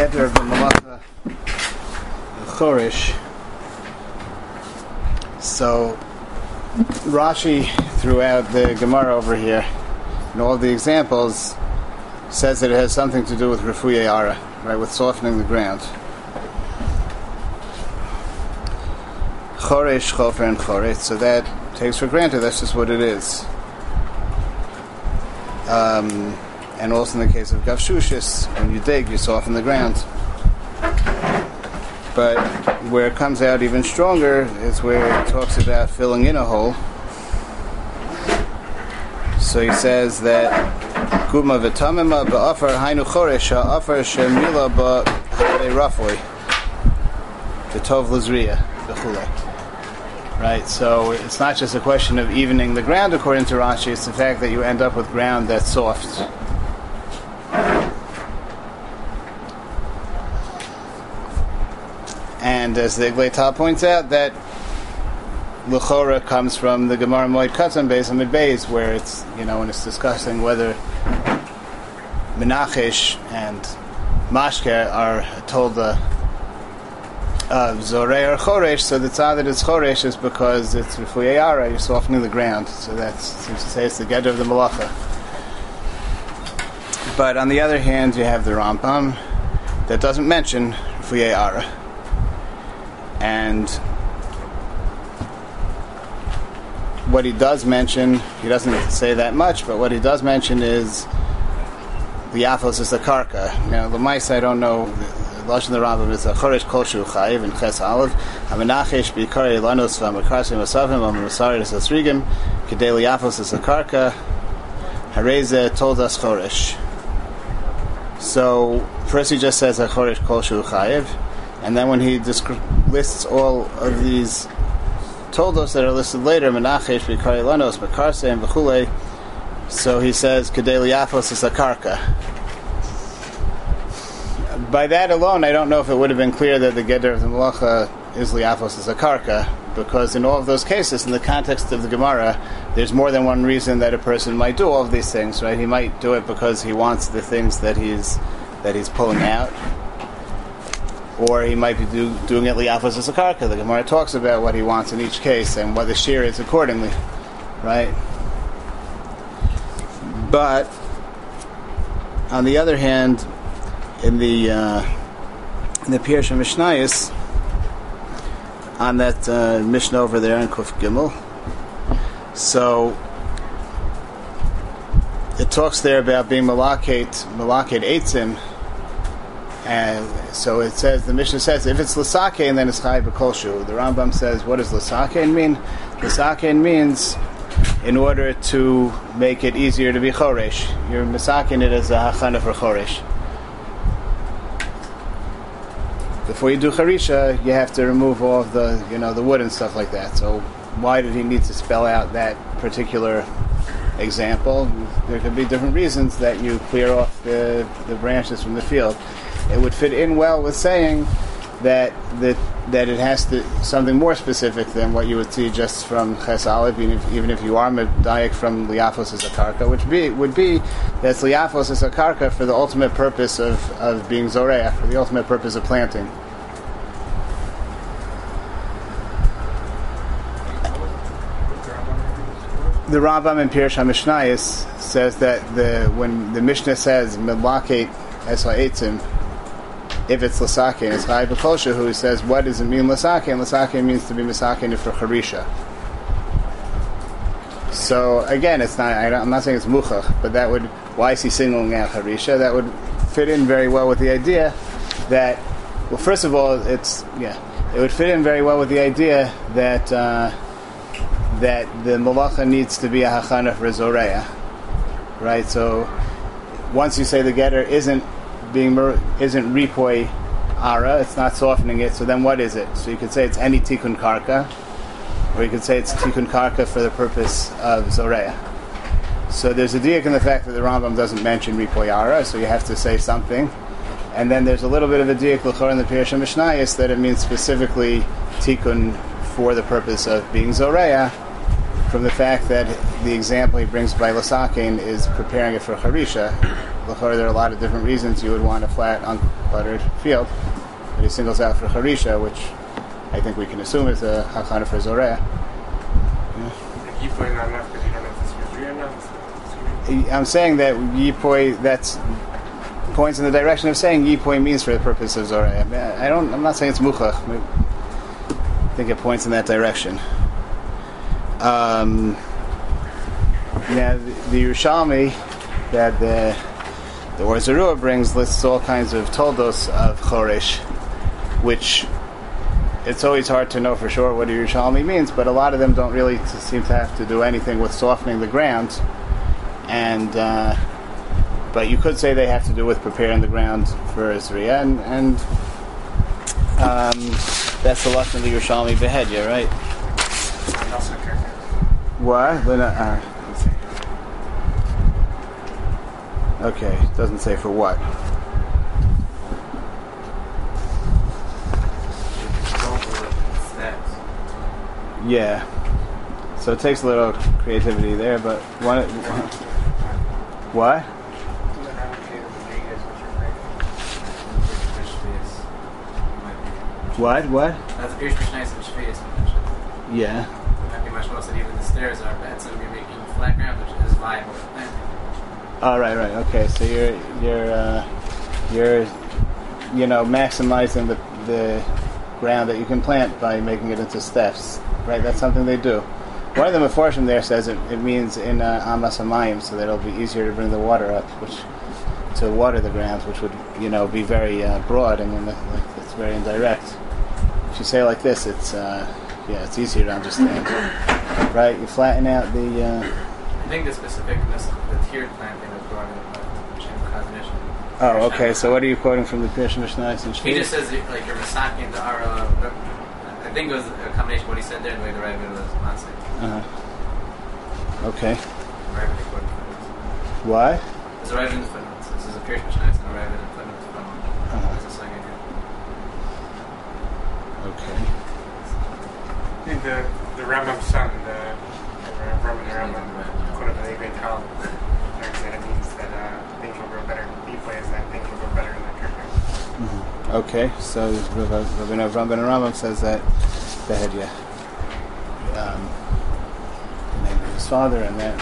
of the malacha chorish. So Rashi throughout the Gemara over here, in all the examples, says that it has something to do with refuye right, with softening the ground. Choresh, chofer, and choret. So that takes for granted that's just what it is. Um, and also in the case of gavshushis, when you dig, you soften the ground. But where it comes out even stronger is where it talks about filling in a hole. So he says that Guma v'tamima ba'afar hainu choresh ha'afar shemila ba'hare rafoi v'tov lizriya v'chulei. Right, so it's not just a question of evening the ground according to Rashi, it's the fact that you end up with ground that's soft. And as the Eglei Tal points out, that Luchora comes from the Gemara Moed Katan Beis Amud Beis, where it's, you know, when it's discussing whether Menachesh and Mashke are told the uh, Zorei or Choresh, so the tzad that it's Choresh is because it's Rifuyayara, you're softening the ground. So that seems to say it's the Gedder of the Malacha. But on the other hand, you have the Rambam that doesn't mention Rifuyayara. And what he does mention, he doesn't say that much, but what he does mention is the Yafos is the Karka. Now, the mice I don't know Lashon the Rambam is a Choresh Koshu Chayiv in Ches Aleph, Lanos is a Karka Hareze told us. So first he just says a Choresh Koshu Chayiv, and then when he lists all of these told us that are listed later, Menachesh Bikari Lanos Makarsim V'Chulei. So he says Kedeli Yafos is a Karka by that alone, I don't know if it would have been clear that the Geder of the Malacha is Liafos is a Karka, because in all of those cases, in the context of the Gemara, there's more than one reason that a person might do all of these things, right? He might do it because he wants the things that he's that he's pulling out, or he might be do, doing it Liafos as. The Gemara talks about what he wants in each case and what the shear is accordingly, right? But on the other hand, in the uh, in the Pirush Mishnayis on that uh, Mishnah over there in Kuf Gimel. So it talks there about being malakate malakate eitzim, and so it says the Mishnah says if it's lasake and then it's chai b'kolshu. The Rambam says what does lasake mean? Lasake means in order to make it easier to be choresh. You're misaking it as a hachana for choresh. before you do charisha, you have to remove all of the you know the wood and stuff like that. So why did he need to spell out that particular example? There could be different reasons that you clear off the, the branches from the field. It would fit in well with saying that that that it has to something more specific than what you would see just from Ches even if, even if you are medayik from Liafos as a karka, which be would be that Liafos as a karka for the ultimate purpose of, of being Zoreah, for the ultimate purpose of planting. The Rambam in Pirush HaMishnayis says that the when the Mishnah says Melakate Es if it's Lasake, it's B'Kosha, who says, what does it mean Lasake? And Lasake means to be Misake for Harisha. So again, it's not. I'm not saying it's muchach, but that would. Why is he singling out Harisha? That would fit in very well with the idea that. Well, first of all, it's yeah. It would fit in very well with the idea that uh, that the malacha needs to be a hachana for zoreya, right? So once you say the getter isn't being isn't ripoi ara, it's not softening it. So then what is it? So you could say it's any tikkun karka, or you could say it's tikkun karka for the purpose of zoreya. So there's a diak in the fact that the Rambam doesn't mention ripoi ara, so you have to say something. And then there's a little bit of a diak l'chor in the Pirush Mishnayis that it means specifically tikkun for the purpose of being zoreya from the fact that the example he brings by Lasakin is preparing it for Harisha. L'chor, there are a lot of different reasons you would want a flat, uncluttered field. But he singles out for Harisha, which I think we can assume is a Hakana for Zoreh. Like Yipoy not enough because you don't know if this was real or not. It's- I'm saying that Yipoy, that's points in the direction of saying Yipoy means for the purpose of Zoreh. I don't, I'm not saying it's Muchach. I think it points in that direction. Um, the, Yerushalmi that the the Or Zarua brings lists all kinds of toldos of Choresh, which it's always hard to know for sure what a Yerushalmi means, but a lot of them don't really seem to have to do anything with softening the ground. And uh, but you could say they have to do with preparing the ground for Zriya, and, and um, that's the lesson of the Yerushalmi Behedya, right? And also Kirk. What? Lena, uh, let's see. Okay, doesn't say for what. Yeah. So it takes a little creativity there, but one. What? What? What? That's Irish Mishnais and Yeah. Might be much more that even the stairs are bad, so you're making flat ground, which is viable. Oh, right, right. Okay, so you're you're uh, you're you know maximizing the the ground that you can plant by making it into steps, right? That's something they do. One of the Meforshim there says it, it means in uh, so that it'll be easier to bring the water up, which to water the ground, which would you know be very uh, broad and the, like, it's very indirect. If you say it like this, it's uh, yeah, it's easier to understand, right? You flatten out the. Uh, I think the specificness the tiered planting was brought in by Shem Kazanish. oh, okay. So what are you quoting from the Pirush Mishnah and He just says that, like you're masaking the ara. I think it was a combination of what he said there and the way the Rebbe was massing. Uh-huh. Okay. The Rebbe quoted footnotes. Why? There's a Rebbe in the footnotes. This is a Pirish Mishnais and a Rebbe in the footnotes from Uh-huh. That's the second here. Okay. I think the the Rambam's son, the, the the Rambam, quote of the Eglei Tal, said it means that uh, things will grow better. Yipoy is that things will grow better in the Kirk. Okay. So Rabbi Avram ben Rambam says that the head, yeah, um, the name of his father and that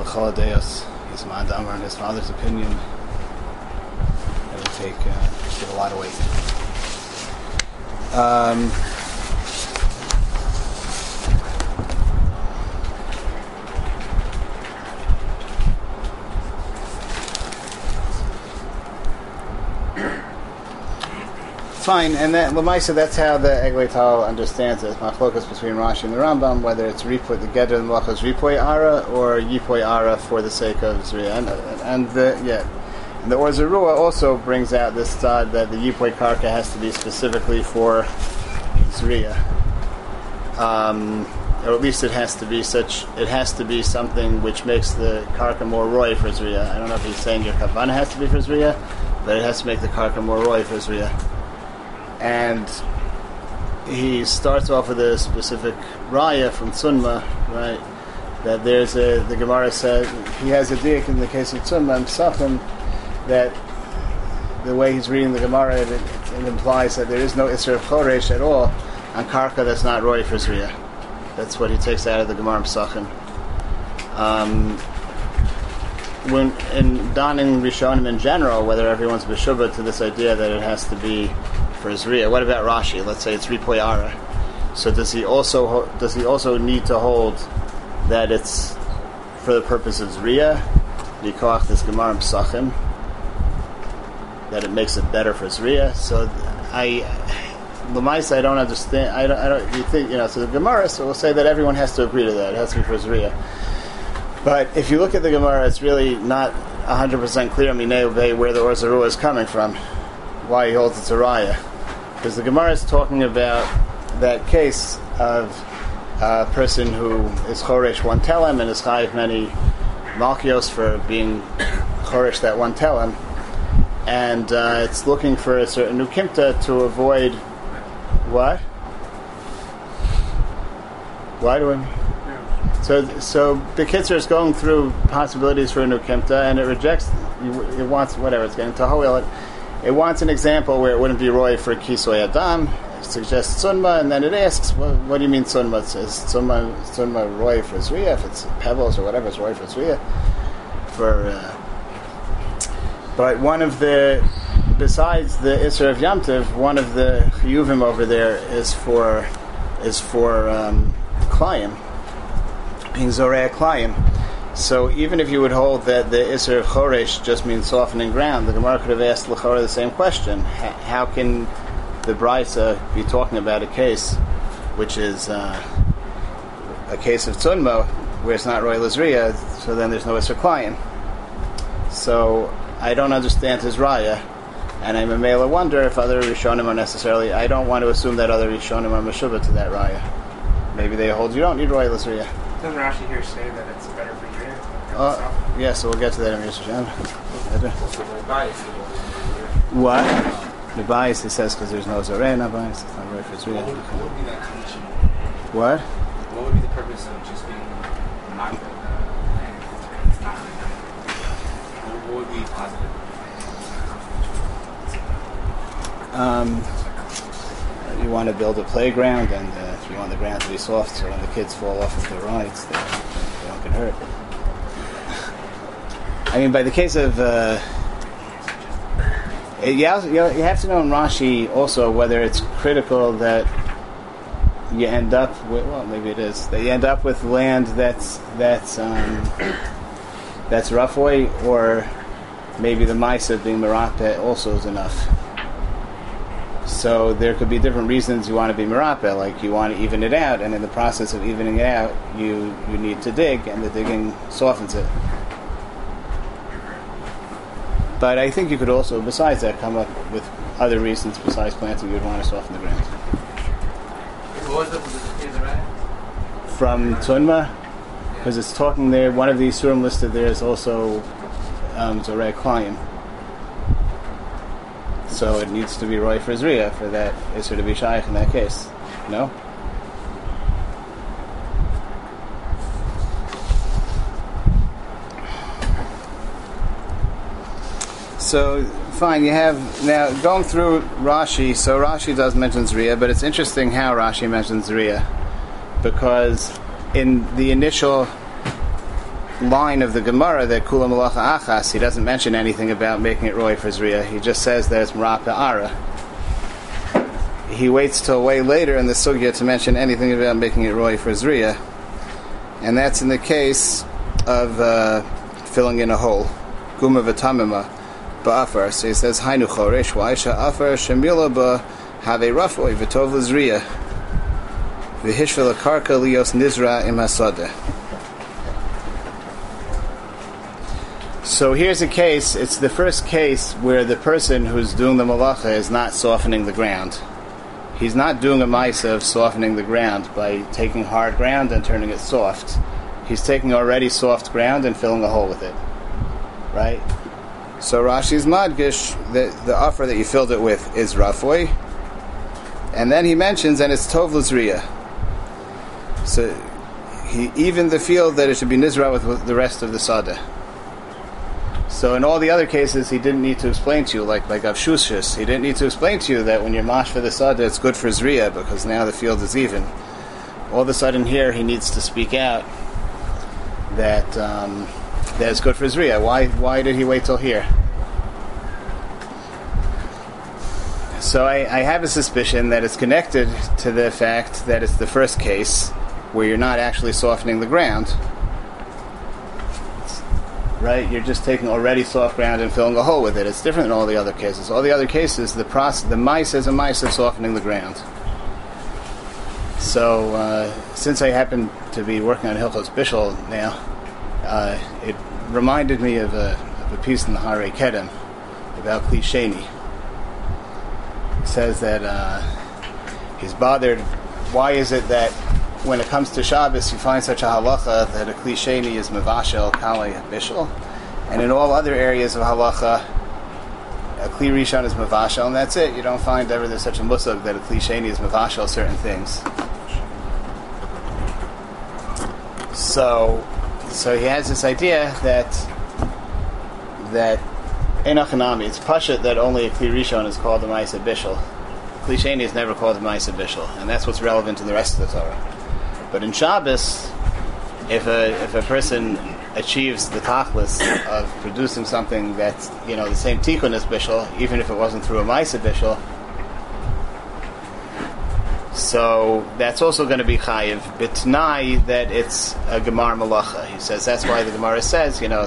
L'chol Deos, his man Damar and his father's opinion. That would take uh, give a lot of weight. Um, Fine, and that Lamaisa, that's how the Eglei Tal understands it. My focus between Rashi and the Rambam, whether it's Ripoy, the Gedr and Malachas Ripoy Ara, or Yipoy Ara for the sake of Zriya. And, and the, yeah. And the also brings out this thought that the Yipoy Karka has to be specifically for Zriya. Um, or at least it has to be such, it has to be something which makes the Karka more roy for Zriya. I don't know if he's saying your Kavana has to be for Zriya, but it has to make the Karka more roy for Zriya and he starts off with a specific raya from Tsunma, right? That there's a the Gemara said he has a dik in the case of Tsunma and that the way he's reading the Gemara it, it implies that there is no Isra of Choresh at all on Karka that's not Roy for Zriya. That's what he takes out of the Gemara Psachim. Um, when in donning Rishonim in general, whether everyone's b'shubah to this idea that it has to be for Zriya. What about Rashi? Let's say it's Ripoyara. So does he also does he also need to hold that it's for the purpose of Zriya? Nikoach this Gemara Psachim that it makes it better for Zriya. So I Lamaisa, I don't understand. I don't. I don't. You think you know? So the Gemara so we'll say that everyone has to agree to that. It has to be for Zriya. But if you look at the Gemara, it's really not 100% clear Minei where the Or Zarua is coming from, why he holds it's a raya. Because the Gemara is talking about that case of a person who is Choresh one telem and is chayiv many malchios for being Choresh that one telem. And uh, it's looking for a certain ukimta to avoid what? Why do we? So, so the Kitzer is going through possibilities for a new Kimta, and it rejects, it wants, whatever, it's getting to Hoel. It, wants an example where it wouldn't be Roy for Kisoy Adam, it suggests Sunma, and then it asks, what, what do you mean Sunma? Says Sunma, Sunma Roy for Zriya, if it's Pebbles or whatever, it's Roy for Zriya. For, uh, but one of the, besides the Isra of Yamtiv, one of the Chiyuvim over there is for, is for um, Klayim being Zorei Klayim. So even if you would hold that the Isser of Choresh just means softening ground, the Gemara could have asked Lachora the same question. How can the Brisa be talking about a case which is uh, a case of Tzunmo, where it's not Roy Lazria, so then there's no Isser Klayim? So I don't understand his Raya, and I'm a male wonder if other Rishonim are necessarily. I don't want to assume that other Rishonim are Meshubah to that Raya. Maybe they hold you don't need Roy Lazria. Doesn't Rashi here say that it's better for? Uh, yeah, so we'll get to that in Mr. Shem. What? The bias, it says, because there's no Zoreh, no bias. It's not right for Zriya. What would be that condition? What? What would be the purpose of just being not the land? It's not what, would be positive? Um, you want to build a playground, and uh, if you want the ground to be soft, so when the kids fall off of the rides, they, they don't get hurt. I mean, by the case of, uh, you have to know in Rashi also whether it's critical that you end up with, well, maybe it is, that you end up with land that's that's um, that's rough way, or maybe the Misa being Marapeh also is enough. So there could be different reasons you want to be merape, like you want to even it out, and in the process of evening it out, you you need to dig, and the digging softens it. But I think you could also, besides that, come up with other reasons besides planting you would want to soften the ground. The, the? From Tunma, because it's talking there, one of these surim listed there is also um, Zoreh Klayim. So it needs to be Roy for for that Isser to be Shaykh in that case. No? So fine, you have now going through Rashi. So Rashi does mention Zriya, but it's interesting how Rashi mentions Zriya because in the initial line of the Gemara that Kula Malacha Achas, he doesn't mention anything about making it Roy for Zriya. He just says that it's Ara. He waits till way later in the Sugya to mention anything about making it Roy for Zriya. And that's in the case of uh, filling in a hole. Guma v'tamima ba'afar. So he says, Hainu choresh wa'isha afar shemila ba have rafoy v'tov l'zriya v'hishvel karka lios nizra im. So here's a case, it's the first case where the person who's doing the malacha is not softening the ground. He's not doing a maisa of softening the ground by taking hard ground and turning it soft. He's taking already soft ground and filling a hole with it. Right? So Rashi's madgish, the, the offer that you filled it with is rafoi. And then he mentions, and it's tov l'zriya. So he even the field that it should be nizra with, with the rest of the sada. So in all the other cases, he didn't need to explain to you, like like Avshushis, he didn't need to explain to you that when you're mash for the sada, it's good for Zriya because now the field is even. All of a sudden here, he needs to speak out that um, it's good for Zriya. Why why did he wait till here? So I, I have a suspicion that it's connected to the fact that it's the first case where you're not actually softening the ground right? You're just taking already soft ground and filling a hole with it. It's different than all the other cases. All the other cases, the process, the mice is a mice of softening the ground. So, uh, since I happen to be working on Hilchos Bishul now, uh, it reminded me of a, of a piece in the Harerei Kedem about Klisheni. It says that uh, he's bothered. Why is it that when it comes to Shabbos, you find such a halacha that a klisheni is mevashel kali bishul, and in all other areas of halacha, a kli rishon is mevashel, and that's it. You don't find ever there's such a musag that a klisheni is mevashel certain things. So, so he has this idea that that enochanami, it's pasha that only a kli rishon is called a ma'isa bishul. Kli sheni is never called a ma'isa bishul, and that's what's relevant to the rest of the Torah. But in Shabbos, if a if a person achieves the tachlis of producing something that's you know the same tikkun as bishul, even if it wasn't through a ma'isa bishul, so that's also going to be chayiv bitnai that it's a gemar malacha. He says that's why the Gemara says, you know,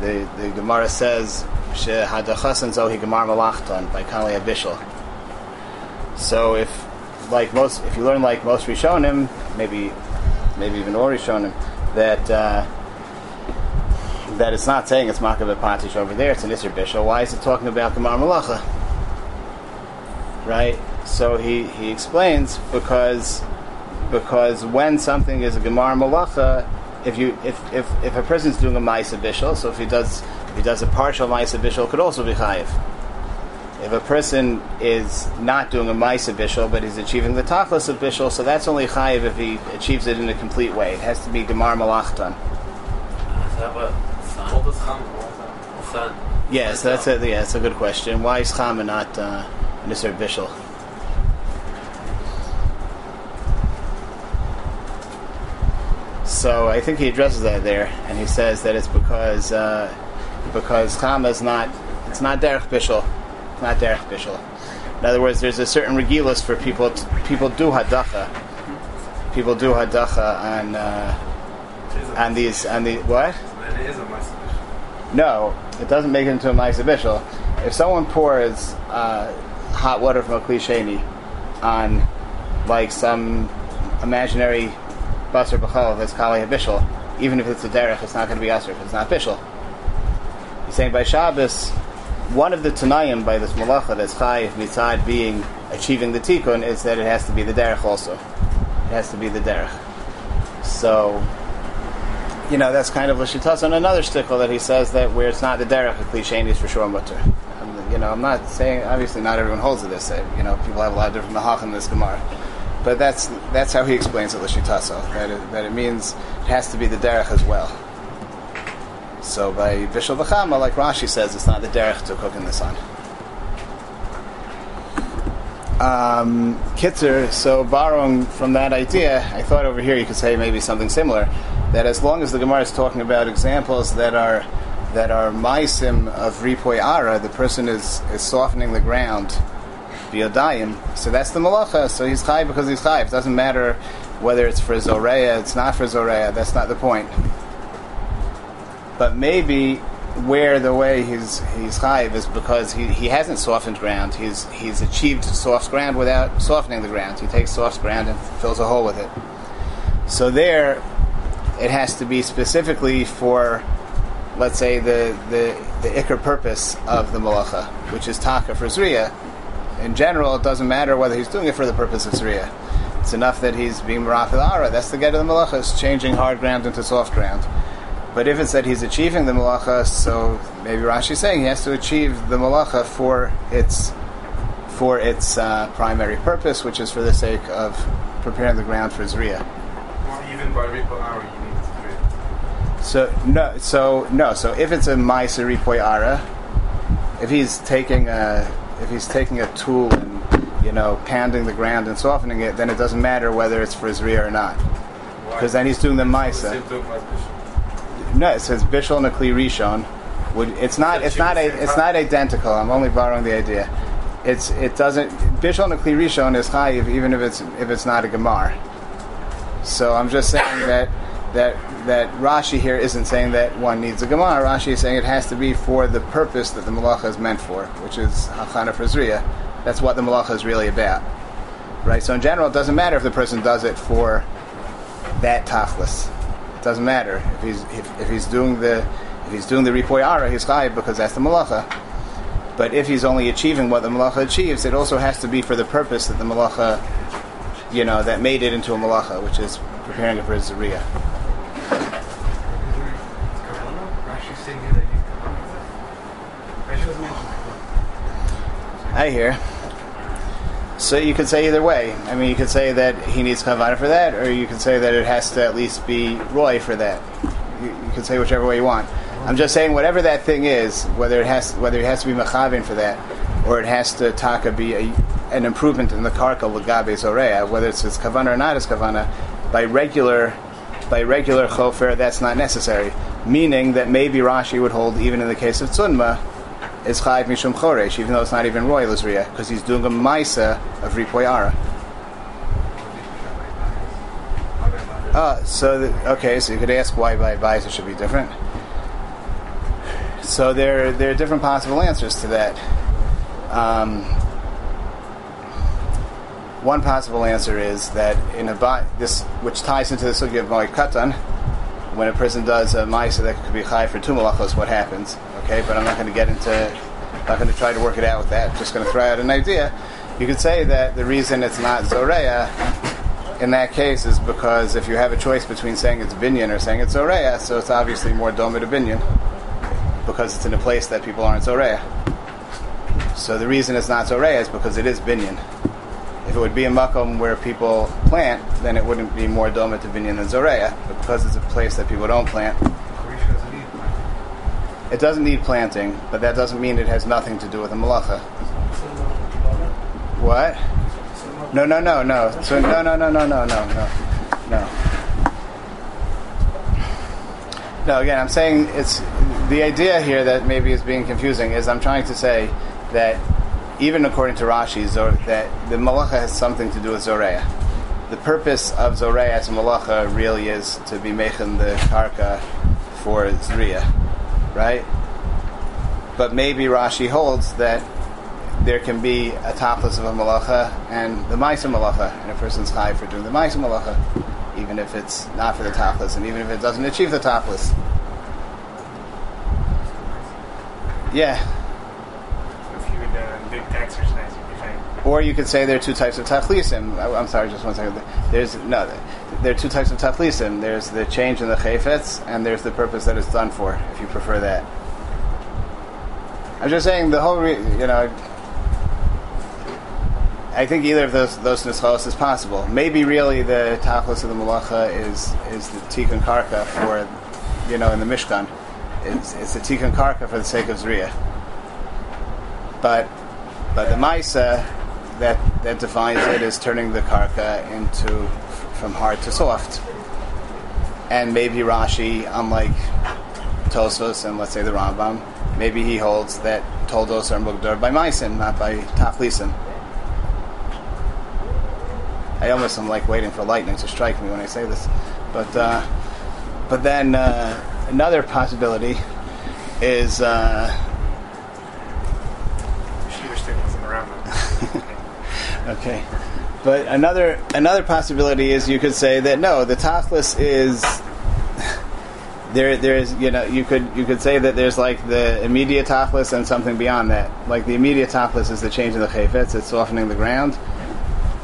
the the Gemara says shehadachasan zohi gemar malachton by kali abishal. So if like most, if you learn like most Rishonim, maybe maybe even all Rishonim, that uh, that it's not saying it's makav patish over there, it's an isser bishal. Why is it talking about gemar malacha? Right so he, he explains because because when something is a gemar malacha, if you if, if, if a person's doing a ma'isa bishul, so if he does if he does a partial ma'isa bishul, could also be chayiv. If a person is not doing a ma'isa bishul, but he's achieving the tachlis of bishul, so that's only chayiv if he achieves it in a complete way. It has to be gemar malachtan. Yes, that's a yeah, that's a good question. Why is cham and not uh, nisr bishul? So I think he addresses that there, and he says that it's because uh, because Chama is not it's not derech bishul, it's not derech bishul. In other words, there's a certain regilus for people. To, people do hadacha. People do hadacha on uh, on these on the what? No, it doesn't make it into a ma'isa bishul. If someone pours uh, hot water from a klisheni on like some imaginary basar b'chol that's kali habishal, even if it's a derech, it's not going to be asr if it's not bishal. He's saying by Shabbos, one of the tanayim by this malacha that's chayiv mitzad being achieving the tikkun is that it has to be the derech also. It has to be the derech. So, you know, that's kind of Lashitas on another stickle that he says that where it's not the derech, a cliche is for sure mutter. You know, I'm not saying, obviously not everyone holds to this. You know, people have a lot of different mahach in this Gemara. But that's that's how he explains it, Lishitaso. That it, that it means it has to be the derech as well. So by Bishal V'chama, like Rashi says, it's not the derech to cook in the sun. Um, Kitzer, so borrowing from that idea, I thought over here you could say maybe something similar. That as long as the Gemara is talking about examples that are that are maisim of ripoy ara, the person is, is softening the ground So that's the malacha. So he's chayv because he's chayv. It doesn't matter whether it's for zoreya, it's not for zoreya. That's not the point. But maybe where the way he's he's chayv is because he, he hasn't softened ground. He's he's achieved soft ground without softening the ground. He takes soft ground and fills a hole with it. So there, it has to be specifically for, let's say the the the ikr purpose of the malacha, which is taka for zriya in general, it doesn't matter whether he's doing it for the purpose of Sriya. It's enough that he's being Marafil Ara. That's the get of the Malacha, changing hard ground into soft ground. But if it's that he's achieving the Malacha, so maybe Rashi's saying he has to achieve the Malacha for its for its uh, primary purpose, which is for the sake of preparing the ground for Zriya. Even by Ripo Ara, you need it. So no, so no, so if it's a Maisa Ripoy Ara, if he's taking a if he's taking a tool and you know pounding the ground and softening it, then it doesn't matter whether it's for his rear or not, because then he's doing the ma'isa. No, it says bishul and a kli rishon. Would it's not it's not a, it's not identical. I'm only borrowing the idea. It's it doesn't bishul and a kli rishon is chayiv even if it's if it's not a gemar. So I'm just saying that that that Rashi here isn't saying that one needs a Gemara. Rashi is saying it has to be for the purpose that the malacha is meant for, which is Hachana for Zriya. That's what the malacha is really about. Right? So in general, it doesn't matter if the person does it for that tachlis. It doesn't matter if he's if, if he's doing the if he's doing the ripoyara, he's chayiv because that's the malacha. But if he's only achieving what the malacha achieves, it also has to be for the purpose that the malacha, you know, that made it into a malacha, which is preparing it for his I hear. So you could say either way. I mean, you could say that he needs kavana for that, or you could say that it has to at least be roy for that. You, you can say whichever way you want. I'm just saying whatever that thing is, whether it has whether it has to be machavin for that, or it has to taka be a, an improvement in the karka lagabe zorea, whether it's his kavana or not his kavana, by regular by regular chofer, that's not necessary. Meaning that maybe Rashi would hold even in the case of tzunma is chayv mishum choresh, even though it's not even roy lazria, because he's doing a maisa of ripoyara. Uh, so the, okay, so you could ask why by it should be different. So there, there are different possible answers to that. Um, one possible answer is that in a this, which ties into the sugya of Moed Katan, when a person does a ma'isa that could be chai for two malachos, what happens? Okay, but I'm not going to get into, not going to try to work it out with that. Just going to throw out an idea. You could say that the reason it's not zoreya in that case is because if you have a choice between saying it's binyan or saying it's zoreya, so it's obviously more doma to binyan because it's in a place that people aren't zoreya. So the reason it's not zoreya is because it is binyan. If it would be a makom where people plant, then it wouldn't be more doma to binyan than zoreya. But because it's a place that people don't plant, it doesn't need planting, but that doesn't mean it has nothing to do with the malacha. What? No, no, no, no. So no, no, no, no, no, no, no, no. No, again, I'm saying it's the idea here that maybe is being confusing is I'm trying to say that even according to Rashi, Zor, that the malacha has something to do with zoreya. The purpose of zoreya as a malacha really is to be making the karka for zriya, right? But maybe Rashi holds that there can be a topless of a malacha and the maisa malacha, and a person's high for doing the maisa malacha, even if it's not for the topless, and even if it doesn't achieve the topless. Yeah. If you would uh, big exercise, could say, Or you could say there are two types of tachlisim. I- I'm sorry, just one second. There's no, there are two types of tachlisim. There's the change in the chayfetz, and there's the purpose that it's done for. If you prefer that, I'm just saying the whole. Re- you know, I think either of those those nischos is possible. Maybe really the tachlis of the malacha is is the tikkun karka for, you know, in the mishkan. It's it's the tikkun karka for the sake of zriya. But but the Maisa that that defines it is turning the karka into from hard to soft. And maybe Rashi, unlike Tosfos and let's say the Rambam, maybe he holds that Toldos are mugdar by Maisim, not by Taflisim. I almost am like waiting for lightning to strike me when I say this, but uh, but then uh, another possibility is. Uh, Shiva Shtick was in the Rambam. Okay, but another another possibility is you could say that no, the tachlis is there. There's you know you could you could say that there's like the immediate tachlis and something beyond that. Like the immediate tachlis is the change in the chayfetz, it's softening the ground,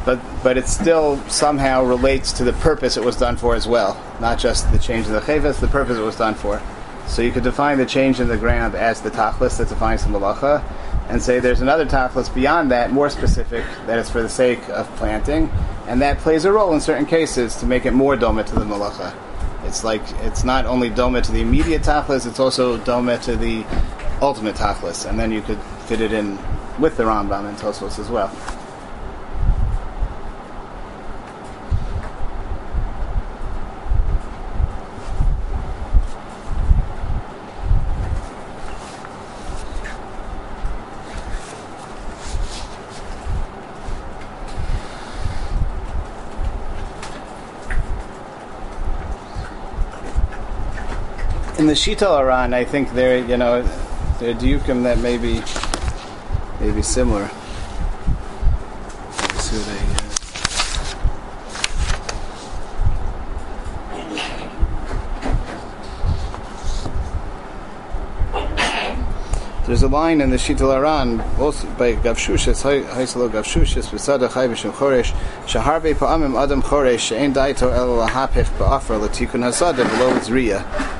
but but it still somehow relates to the purpose it was done for as well, not just the change in the chayfetz, the purpose it was done for. So you could define the change in the ground as the tachlis that defines the malacha, and say there's another tachlis beyond that, more specific, that is for the sake of planting, and that plays a role in certain cases to make it more doma to the malacha. It's like it's not only doma to the immediate tachlis, it's also doma to the ultimate tachlis, and then you could fit it in with the Rambam and Tosfos as well. The Shita Aran, I think there, you know, there are diukim that may be, may be similar. Let's see what uh, There's a line in the Shita Aran, also by Gavshushis, Haisalo Gavshushis, Besada Chai B'Shem Choresh, Shaharbe Pa'amim Adam Choresh, She'en Daito El Lahapich Ba'afra Latikun Hasada Below Zriya.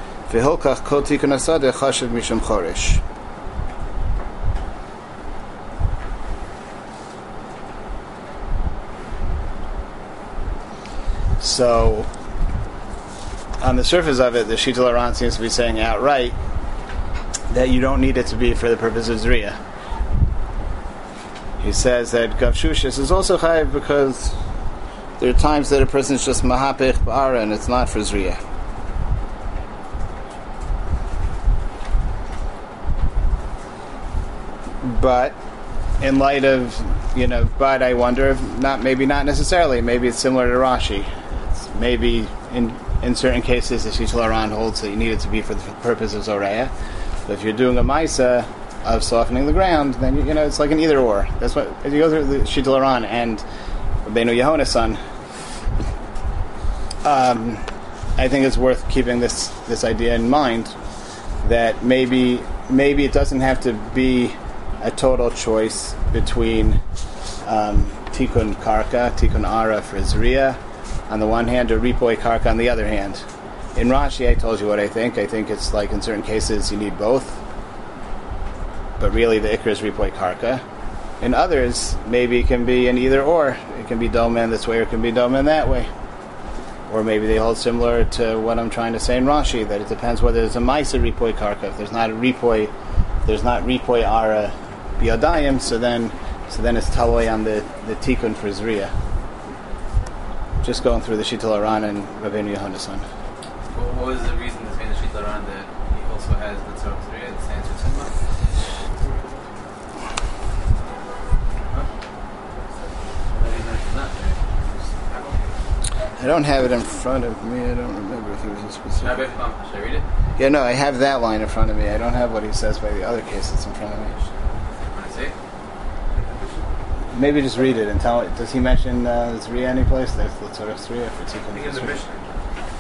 So, on the surface of it, the Shita Laran seems to be saying outright that you don't need it to be for the purpose of Zriya. He says that Gavshushis is also Chayiv because there are times that a person is just Mahapich Ba'ara and it's not for Zriya. But in light of you know, but I wonder if not maybe not necessarily. Maybe it's similar to Rashi. It's maybe in in certain cases the Shishal Aran holds that you need it to be for the purpose of Zoreya. But if you're doing a Maisa of softening the ground, then you, you know it's like an either or. That's what as you go through the Shishal Aran and Benu Yehona's son. Um, I think it's worth keeping this this idea in mind that maybe maybe it doesn't have to be a total choice between um, tikkun karka, tikkun ara for zriya, on the one hand, or ripoy karka on the other hand. In Rashi, I told you what I think. I think it's like in certain cases you need both, but really the ikra is ripoy karka. In others, maybe it can be an either or. It can be doman this way, or it can be doman that way. Or maybe they hold similar to what I'm trying to say in Rashi, that it depends whether there's a maisa ripoy karka. If there's not a ripoy, there's not ripoy ara so then so then it's taloi on the, the tikkun for zriya. Just going through the Shittel Aran and Rabbeinu Yehuda's son. What, was the reason to say the Shita Aran that he also has the Tzorah Tzriya, the Sanskrit Simba? Huh? What reason is not there? I don't have it in front of me. I don't remember if there was a specific. um, should I read it? Yeah, no, I have that line in front of me. I don't have what he says by the other case that's in front of me. Want to say it? Maybe just read it and tell it. Does he mention uh, Zriya any place? There's the sort of Zriya for tikkun. in the Mishnah.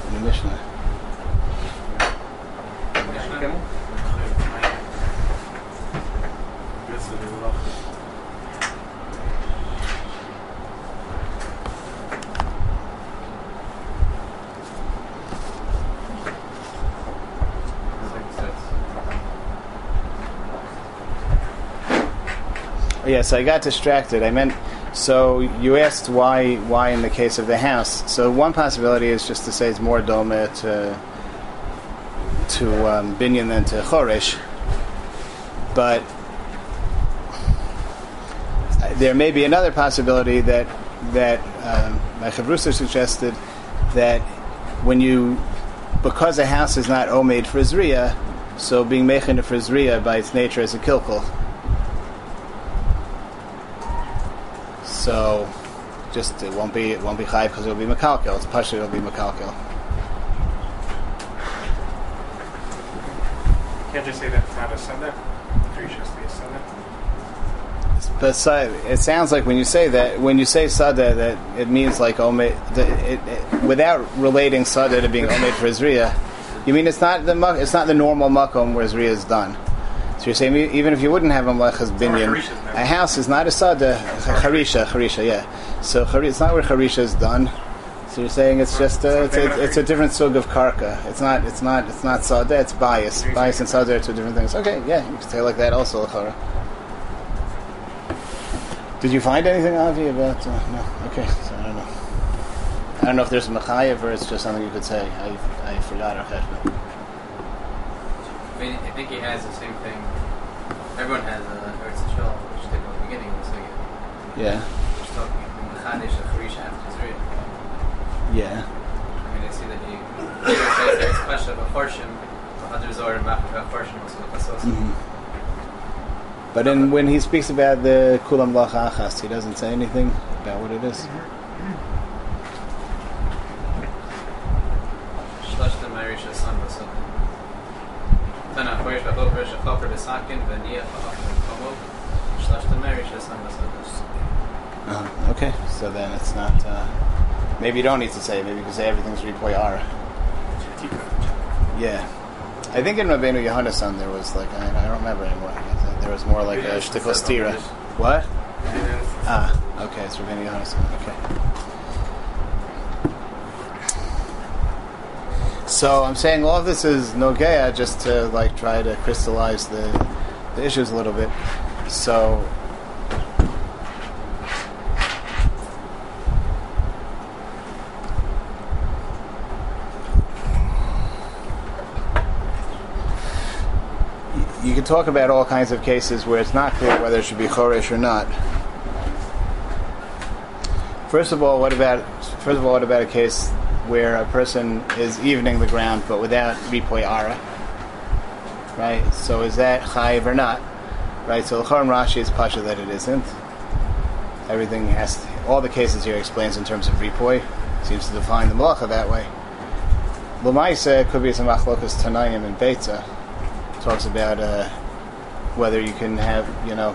In the. Mishnah? Yeah, so I got distracted. I meant so you asked why why in the case of the house. So one possibility is just to say it's more dome to to um, binyan than to choresh, but there may be another possibility that that um, my chavrusa suggested that when you because a house is not omed for zriya, so being mechin for zriya by its nature is a kilkul. So, just it won't be it won't be chayv because it'll be makalkel. It's pashut it'll be makalkel. Can't just say that it's not a Sunday. Three should be a Sunday. But so, it sounds like when you say that, when you say sada, that it means like it, without relating sada to being omed for zriya, you mean it's not the it's not the normal makom where zriya is done. So you're saying even if you wouldn't have a malachas binyan, a house is not a sada. Harisha, harisha, yeah. So hari- it's not where harisha is done. So you're saying it's just a, it's, a, it's a different sug of karka. It's not it's not it's not sada. It's bias. Bias and sada are two different things. Okay, yeah, you can say like that also. L'chara. Did you find anything, Avi, about? Uh, no. Okay, so I don't know. I don't know if there's a mechayev or it's just something you could say. I I forgot our cheshbon. I mean, I think he has the same thing. Everyone has a Eretz Yisrael, which they at the beginning was like, Yeah, we're talking Mechanish, a Charisha, after yeah. I mean, I see that he he says there's a question of a Chorshim, other Zohar and Machar Chorshim, also the Pasos. Mhm. But then when he speaks about the kulam lach achas, he doesn't say anything about what it is. Shlashtem Tana Chorish Vachol Chorish Vachol Besakin, Vania Vachol Komo. Shlashtem Marisha San Basot. Uh, okay, so then it's not. Uh, maybe you don't need to say. it. Maybe you can say everything's ripoyara. Yeah, I think in Rabbeinu Yehuda's son there was like I, I don't remember anymore. There was more like a shtickle stira. What? Ah, okay, it's Rabbeinu Yehuda's son. Okay. So I'm saying all of this is nogea just to like try to crystallize the, the issues a little bit. So you can talk about all kinds of cases where it's not clear whether it should be choresh or not. First of all, what about first of all, what about a case where a person is evening the ground but without ripoy ara? Right. So is that chayiv or not? Right. So L'chor Rashi is pasha that it isn't. Everything has all the cases here explains in terms of ripoy. Seems to define the malacha that way. Lamaisa could be some machlokas tanayim and beta Talks about uh, whether you can have you know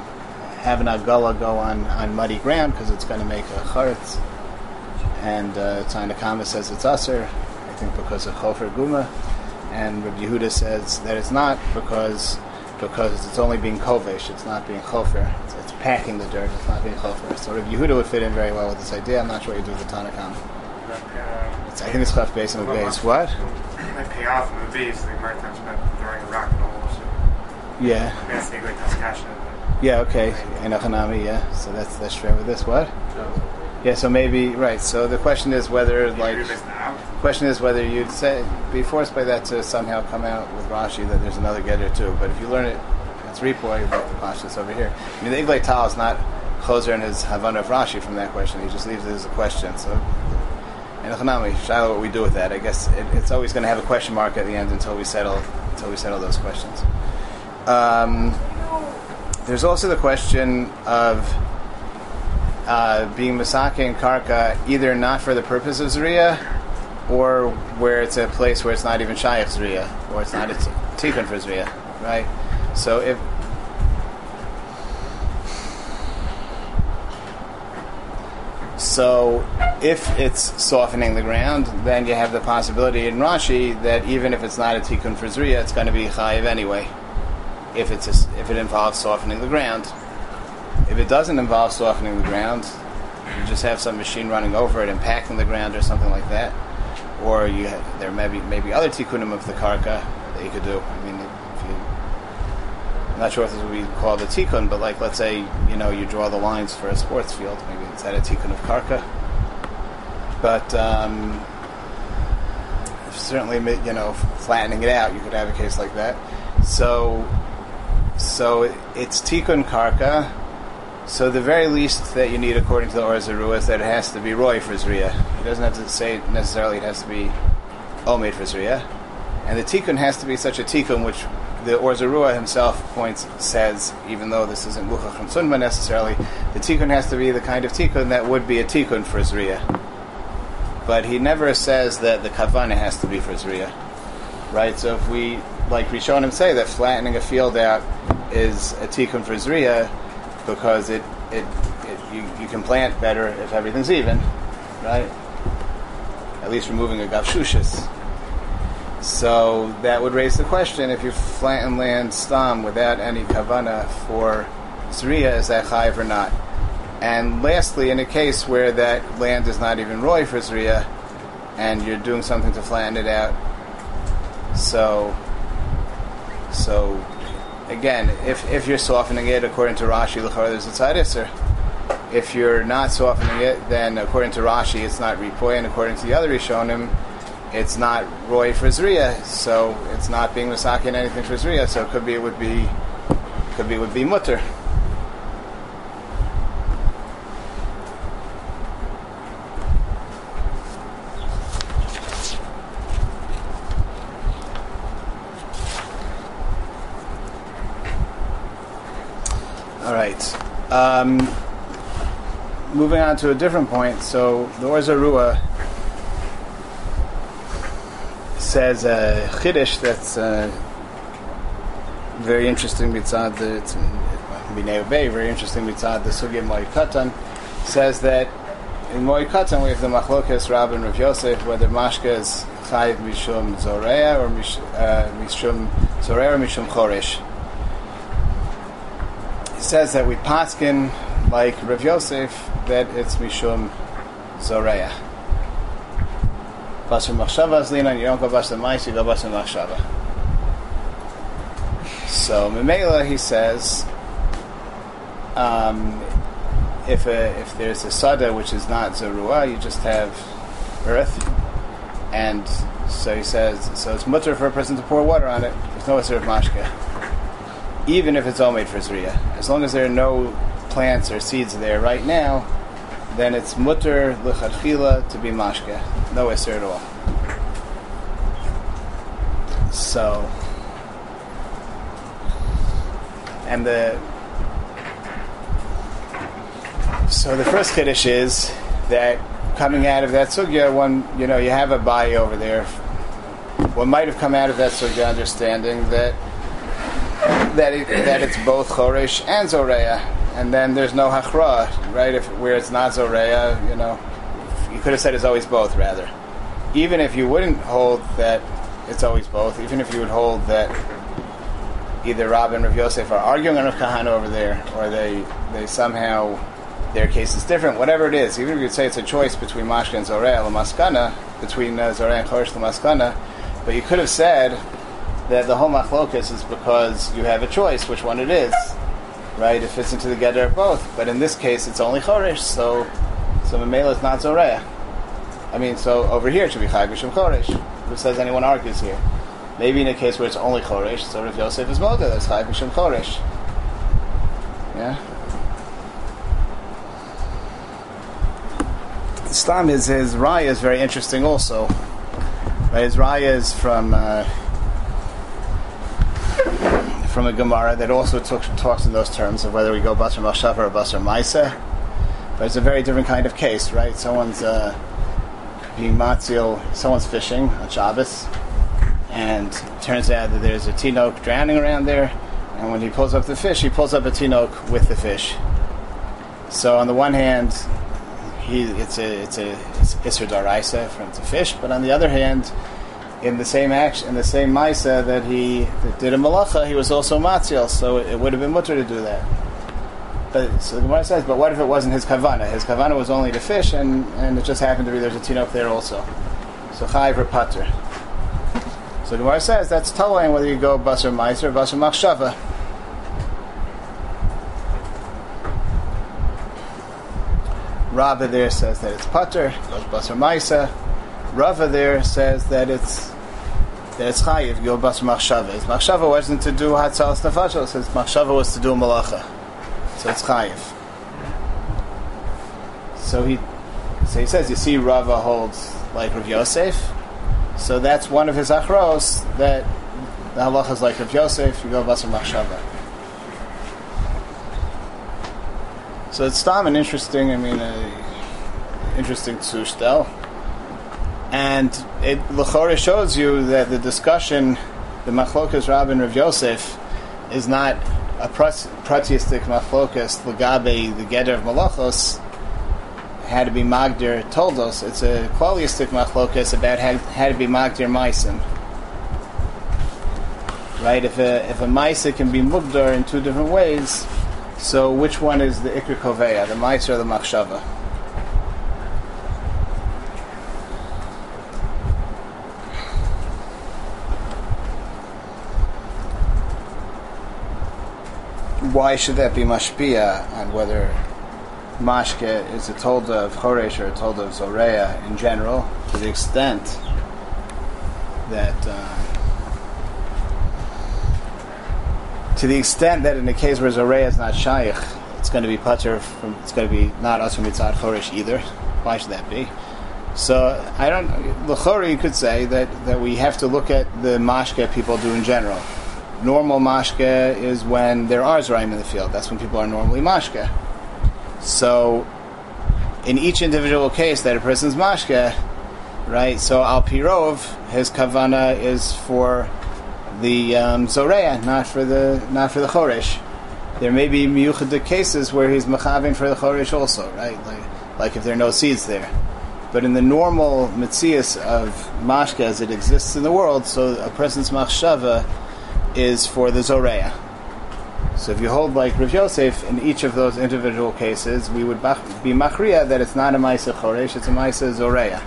have an agala go on, on muddy ground because it's going to make a charetz. And uh, Tzanakama says it's usher, I think because of chofer guma. And Rabbi Yehuda says that it's not because because it's only being kovesh, it's not being chofer. It's, it's, packing the dirt, it's not being chofer. So Rabbi Yehuda would fit in very well with this idea. I'm not sure what you do with the Tanakama. Uh, I think it's chaf base and the base. What? They pay off in the base, like Martin talks about throwing a rock the. So Yeah. that's the like discussion. Yeah, okay. Enochanami, yeah. So that's that's true with this. What? Yeah, so maybe right. So the question is whether like question is whether you'd say be forced by that to somehow come out with Rashi that there's another getter too. But if you learn it, it's ripoy about the pashas over here. I mean, the Eglei Tal is not choser in his Havana of Rashi from that question. He just leaves it as a question. So. and Enochanami, Shiloh, what we do with that? I guess it, it's always going to have a question mark at the end until we settle until we settle those questions. Um, there's also the question of uh, being Masake and Karka either not for the purpose of Zriya or where it's a place where it's not even Shaykh Zriya or it's not a Tikkun for Zriya, right? So if so if it's softening the ground, then you have the possibility in Rashi that even if it's not a Tikkun for Zriya, it's going to be Chayiv anyway if it's a, if it involves softening the ground. If it doesn't involve softening the ground, you just have some machine running over it and packing the ground or something like that. Or you have, there may be maybe other tikkunim of the karka that you could do. I mean, you, I'm not sure if this would be called a tikkun, but like let's say you know you draw the lines for a sports field, maybe it's at a tikkun of karka. But um, certainly, you know, flattening it out, you could have a case like that. So so it's tikkun karka. So the very least that you need, according to the Or Zarua, is that it has to be roy for zriya. It doesn't have to say necessarily it has to be omed for zriya. And the tikkun has to be such a tikkun which the Or Zarua himself points says, even though this isn't muchach from sunma necessarily, the tikkun has to be the kind of tikkun that would be a tikkun for zriya. But he never says that the kavana has to be for zriya, right? So if we like Rishonim say that flattening a field out is a tikkun for zriya because it, it, it you, you can plant better if everything's even, right? At least removing a gavshushis. So that would raise the question: if you flatten land stam without any kavana for zriya, is that chayiv or not? And lastly, in a case where that land is not even roy for zriya, and you're doing something to flatten it out, so so again, if, if you're softening it according to Rashi, l'chara there's a tzad If you're not softening it, then according to Rashi, it's not ripoy, and according to the other Rishonim, it's not roy for zriya, so it's not being masaki in anything for zriya. So it could be it would be could be it would be mutter. All right. Um, moving on to a different point. So the Or Zarua says a chiddush that's uh, very interesting mitzad the B'nai Bay, very interesting mitzad the Sugya Moed Katan says that in Moed Katan we have the Machlokas Rab and Rav Yosef whether Mashka is Chayiv Mishum Zorea or uh, Mishum Zorea or Mishum Choresh. Says that we paskin like Rav Yosef that it's Mishum Zorea. Basar Machshava is Lina, you don't go Basar Mais, you go Basar Machshava. So Mimela, he says, um, if a, if there's a sada which is not zorua, you just have earth, and so he says, so it's mutter for a person to pour water on it. There's no Asir of Mashka. Even if it's all made for zriya. As long as there are no plants or seeds there right now, then it's mutter l'chadchila to be mashke, no iser at all. So, and the so the first kiddush is that coming out of that sugya, one you know you have a body over there. One might have come out of that sugya understanding that that it, that it's both choresh and zoreya, and then there's no hachra, right? If where it's not zoreya, you know, you could have said it's always both rather. Even if you wouldn't hold that it's always both, even if you would hold that either Rab and Rav Yosef are arguing on Rav Kahana over there, or they they somehow their case is different, whatever it is, even if you'd say it's a choice between Mashka and Zoreh Lamaskana, between uh, Zoreh and Choresh Lamaskana, but you could have said that the whole machlokas is because you have a choice which one it is, right? It fits into the gather of both. But in this case, it's only Choresh, so so Mamela is not Zoreh. I mean, so over here it should be Chai B'Shem Choresh. Who says anyone argues here? Maybe in a case where it's only Choresh, so if Yosef is Moda, that's Chai B'Shem Choresh. Yeah? Islam, his, his raya is very interesting also. Right, his raya is from uh, from a Gemara that also took, talks in those terms of whether we go Basar Machshav or Basar Maisa. But it's a very different kind of case, right? Someone's uh, being matzil, someone's fishing on Shabbos, and turns out that there's a tinok drowning around there, and when he pulls up the fish, he pulls up a tinok with the fish. So on the one hand, he it's a it's a it's Isser Daraisa from the fish, but on the other hand, in the same action, in the same Maisa that he that did a malacha, he was also matzil, so it, would have been mutter to do that. But so the Gemara says, but what if it wasn't his kavana? His kavana was only to fish, and, and it just happened to be there's a tinok there also. So chayiv or. So the Gemara says that's telling whether you go basar meiser or basar machshava. Rava there says that it's pater, goes basar maisa. Rava there says that it's that it's chayiv, go basar machshava. His machshava wasn't to do hatzalas nefashos, his machshava was to do malacha. So it's chayiv. So he, so he says, you see, Rava holds like Rav Yosef. So that's one of his achros that the halacha is like Rav Yosef. You go basar machshava. So it's stam an interesting, I mean, interesting tzushtel. And it shows you that the discussion, the machlokas Rabin Rav Yosef, is not a pratiistic machlokas legabe the geder of malachos had to be magdir toldos. It's a qualiistic machlokas about how, how to be magdir meisim. Right? If a if a maisa can be mugdar in two different ways, so which one is the ikr koveya, the maisa or the machshava? Why should that be mashpia on whether mashke is a tolda of choresh or a tolda of zoreya in general, to the extent that uh, to the extent that in the case where zoreya is not shaykh, it's going to be putter from it's going to be not us from mitzad choresh either. Why should that be? So I don't. L'chori, you could say that, that we have to look at the mashke people do in general normal mashke is when there are zraim in the field. That's when people are normally mashke. So, in each individual case that a person's mashke, right? So al pirov, his kavana is for the um, zoreya, not for the not for the choresh. There may be miyuchad cases where he's machavin for the choresh also, right? Like, like if there are no seeds there. But in the normal mitzias of mashke as it exists in the world, so a person's machshava is for the Zoreya. So if you hold like Rav Yosef in each of those individual cases, we would be machria that it's not a Maisa Choresh, it's a Maisa Zoreya.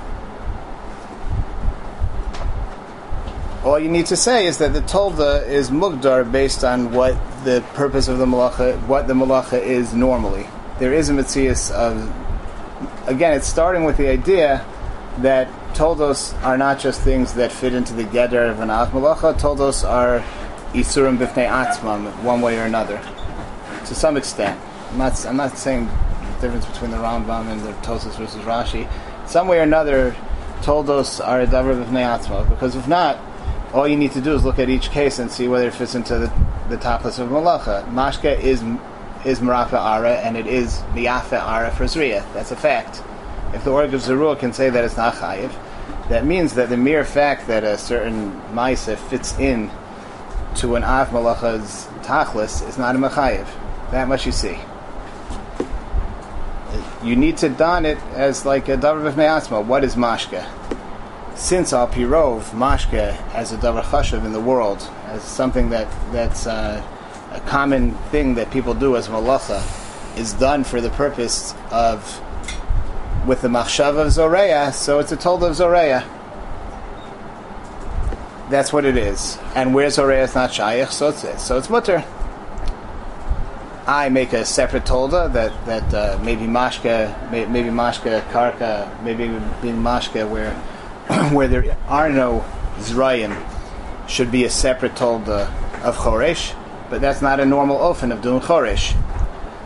All you need to say is that the Tolda is Mugdar based on what the purpose of the Malacha, what the Malacha is normally. There is a Matthias of, again, it's starting with the idea that Toldos are not just things that fit into the Geder of an Av Malacha, Toldos are isurim b'fnei atzmam, one way or another, to some extent. I'm not, I'm not saying the difference between the Rambam and the Tosos versus Rashi. Some way or another, toldos are a davar b'fnei atzma, because if not, all you need to do is look at each case and see whether it fits into the, the list of malacha. Mashke is is marafa ara and it is miyafa ara for zriya. That's a fact. If the Or Zarua can say that it's not chayiv, that means that the mere fact that a certain ma'isa fits in to an av malacha's tachlis is not a mechayiv. That much you see. You need to don it as like a davar of me'asma. What is mashke? Since al pirov mashke as a davar chashav in the world, as something that that's uh, a common thing that people do as malacha, is done for the purpose of with the machshav of zoreya, so it's a told of zoreya. That's what it is. And where's zoreya is not shaykh, so it's so it's mutter. I make a separate tolda that that uh, maybe mashka, may, maybe mashka karka, maybe being mashka where where there are no zrayim should be a separate tolda of choresh, but that's not a normal ofen of doing choresh.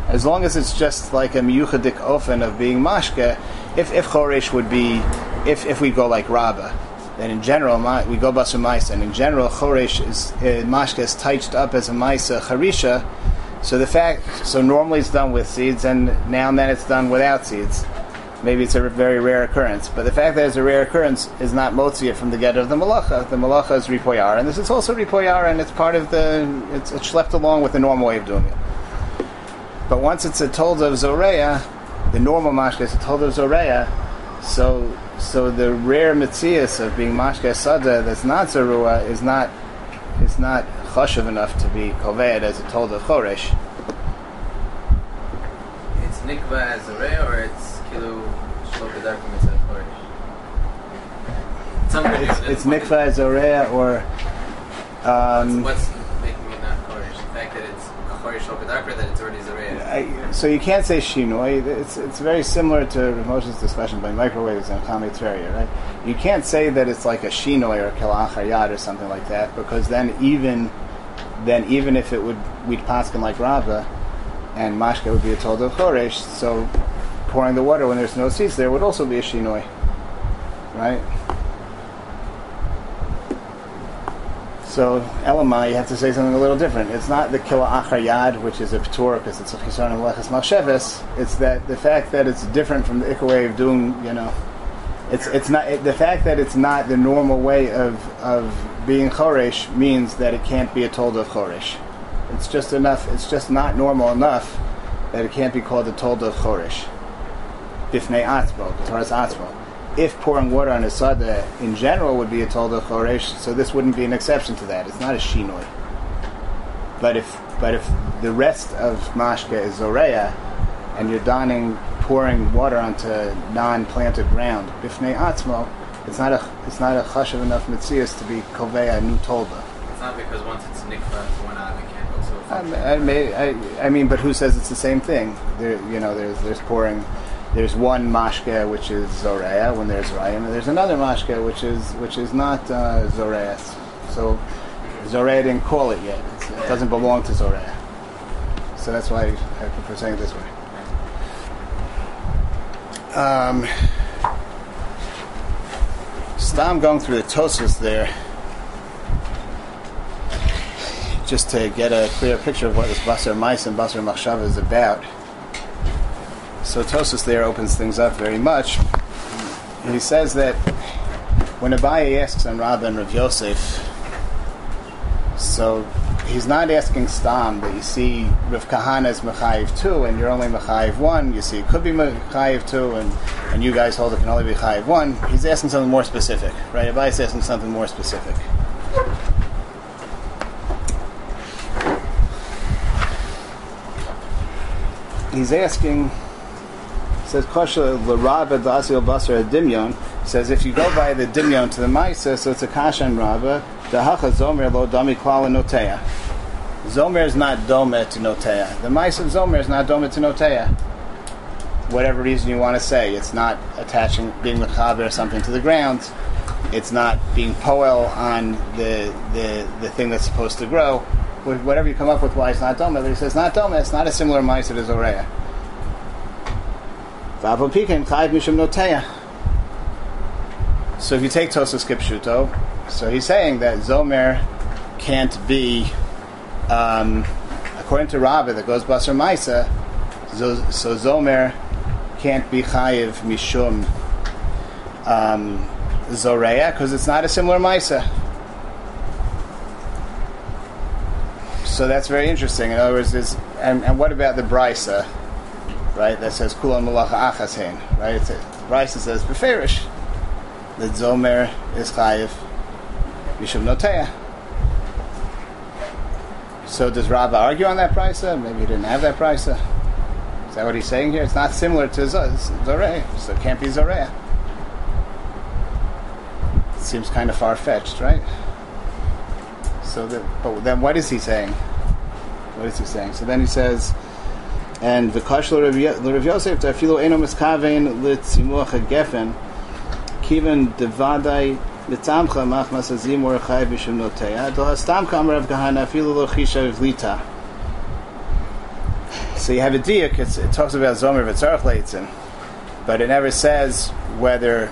As long as it's just like a miyuchadik ofen of being mashka, if if choresh would be, if if we go like Rabba, then in general we go basu maisa, and in general choresh is uh, mashka is touched up as a maisa charisha. So the fact, so normally it's done with seeds, and now and then it's done without seeds. Maybe it's a very rare occurrence, but the fact that it's a rare occurrence is not motzia from the get of the malacha. The malacha is ripoyar, and this is also ripoyar, and it's part of the, it's, it's schlepped along with the normal way of doing it. But once it's a told of zoreya, the normal mashka is a told of zoreya, so so the rare mitzias of being mashka sada that's not zarua is not is not chashav enough to be koved as a told of choresh. It's nikva as a ray or it's kilu shloka darkim as a choresh? Something It's, it's mikvah as zoreya or um, What's making me not choresh? The fact that it's a choresh shloka darkim that it's already zarei. I, so you can't say shinoi. It's it's very similar to Moshe's discussion by microwaves and Chamei Tveria, right? You can't say that it's like a shinoi or a kelachayad or something like that because then even then even if it would we'd paskin like Rava and mashka would be a told of choresh, so pouring the water when there's no seeds there would also be a shinoi, right? So Elamai, you have to say something a little different. It's not the kila achayad, which is a ptur because it's a chisaron leches malsheves. It's that the fact that it's different from the ikka way of doing, you know, it's it's not it, the fact that it's not the normal way of of being choresh means that it can't be a told of choresh. It's just enough. It's just not normal enough that it can't be called a told of choresh. Bifnei atzmo, Torah's atzmo if pouring water on a sada in general would be a tolda choresh, so this wouldn't be an exception to that. It's not a shinoi. But if but if the rest of mashka is zoreya, and you're donning pouring water onto non-planted ground, bifnei atzmo, it's not a it's not a chashav enough mitzias to be koveya a new tolda. It's not because once it's nikva, it's one out, it can't also I. I, I, I mean, but who says it's the same thing? There, you know, there's there's pouring. There's one mashke which is zoreya when there's rayim, and there's another mashke which is which is not uh. So zoreya didn't call it yet. It's, it doesn't belong to zoreya. So that's why I prefer saying it this way. Um, Stam going through the Tosus there, just to get a clear picture of what this Basar Mice and Basar Machshava is about. So Tosus there opens things up very much. He says that when Abaye asks on Rabba and Rav Yosef, so he's not asking Stam that you see Rav Kahana is Mechayiv 2 and you're only Mechayiv 1. You see it could be Mechayiv 2 and, and you guys hold it can only be Mechayiv 1. He's asking something more specific, right? Abaye is asking something more specific. He's asking says Kasha Larava Dasil Basar Dimyon says if you go by the Dimyon to the Maisa, so it's a Kasha and Rava, the Hacha Zomer Lo Dami Klala Notea. Zomer is not Dome to Notea. The Maisa of Zomer is not Dome to Notea. Whatever reason you want to say, it's not attaching, being Mechaber or something to the ground. it's not being poel on the, the the thing that's supposed to grow. Whatever you come up with, why it's not doma, but he says not doma. It's not a similar ma'aser to zoreya. V'aval pikem chayv mishum noteya. So if you take Tosos Kipshuto, so he's saying that Zomer can't be, um, according to Rabbi that goes Basar Maisa, so, so Zomer can't be Chayiv Mishum um, Zoreya because it's not a similar Maisa. So that's very interesting. In other words, and, and what about the Brisa, right? That says Kulan Malacha Achasein, right? It's a, Brisa says Beferish that Zomer is Chayiv Mishum Noteya. So does Rabba argue on that Brisa? Maybe he didn't have that Brisa. Is that what he's saying here? It's not similar to Zoreh, so it can't be Zoreh. Seems kind of far fetched, right? So, but then what is he saying? What is he saying? So then he says, and the v'kash l'Rav Yosef ta'afilu eno miskavein l'tzimuach gefen kiven devadai l'tamcha machmas azim or chai b'shem noteya do hastam kam Rav Kahana afilu lo chisha v'lita so you have a diak, it talks about Zomer v'tzarech leitzin, but it never says whether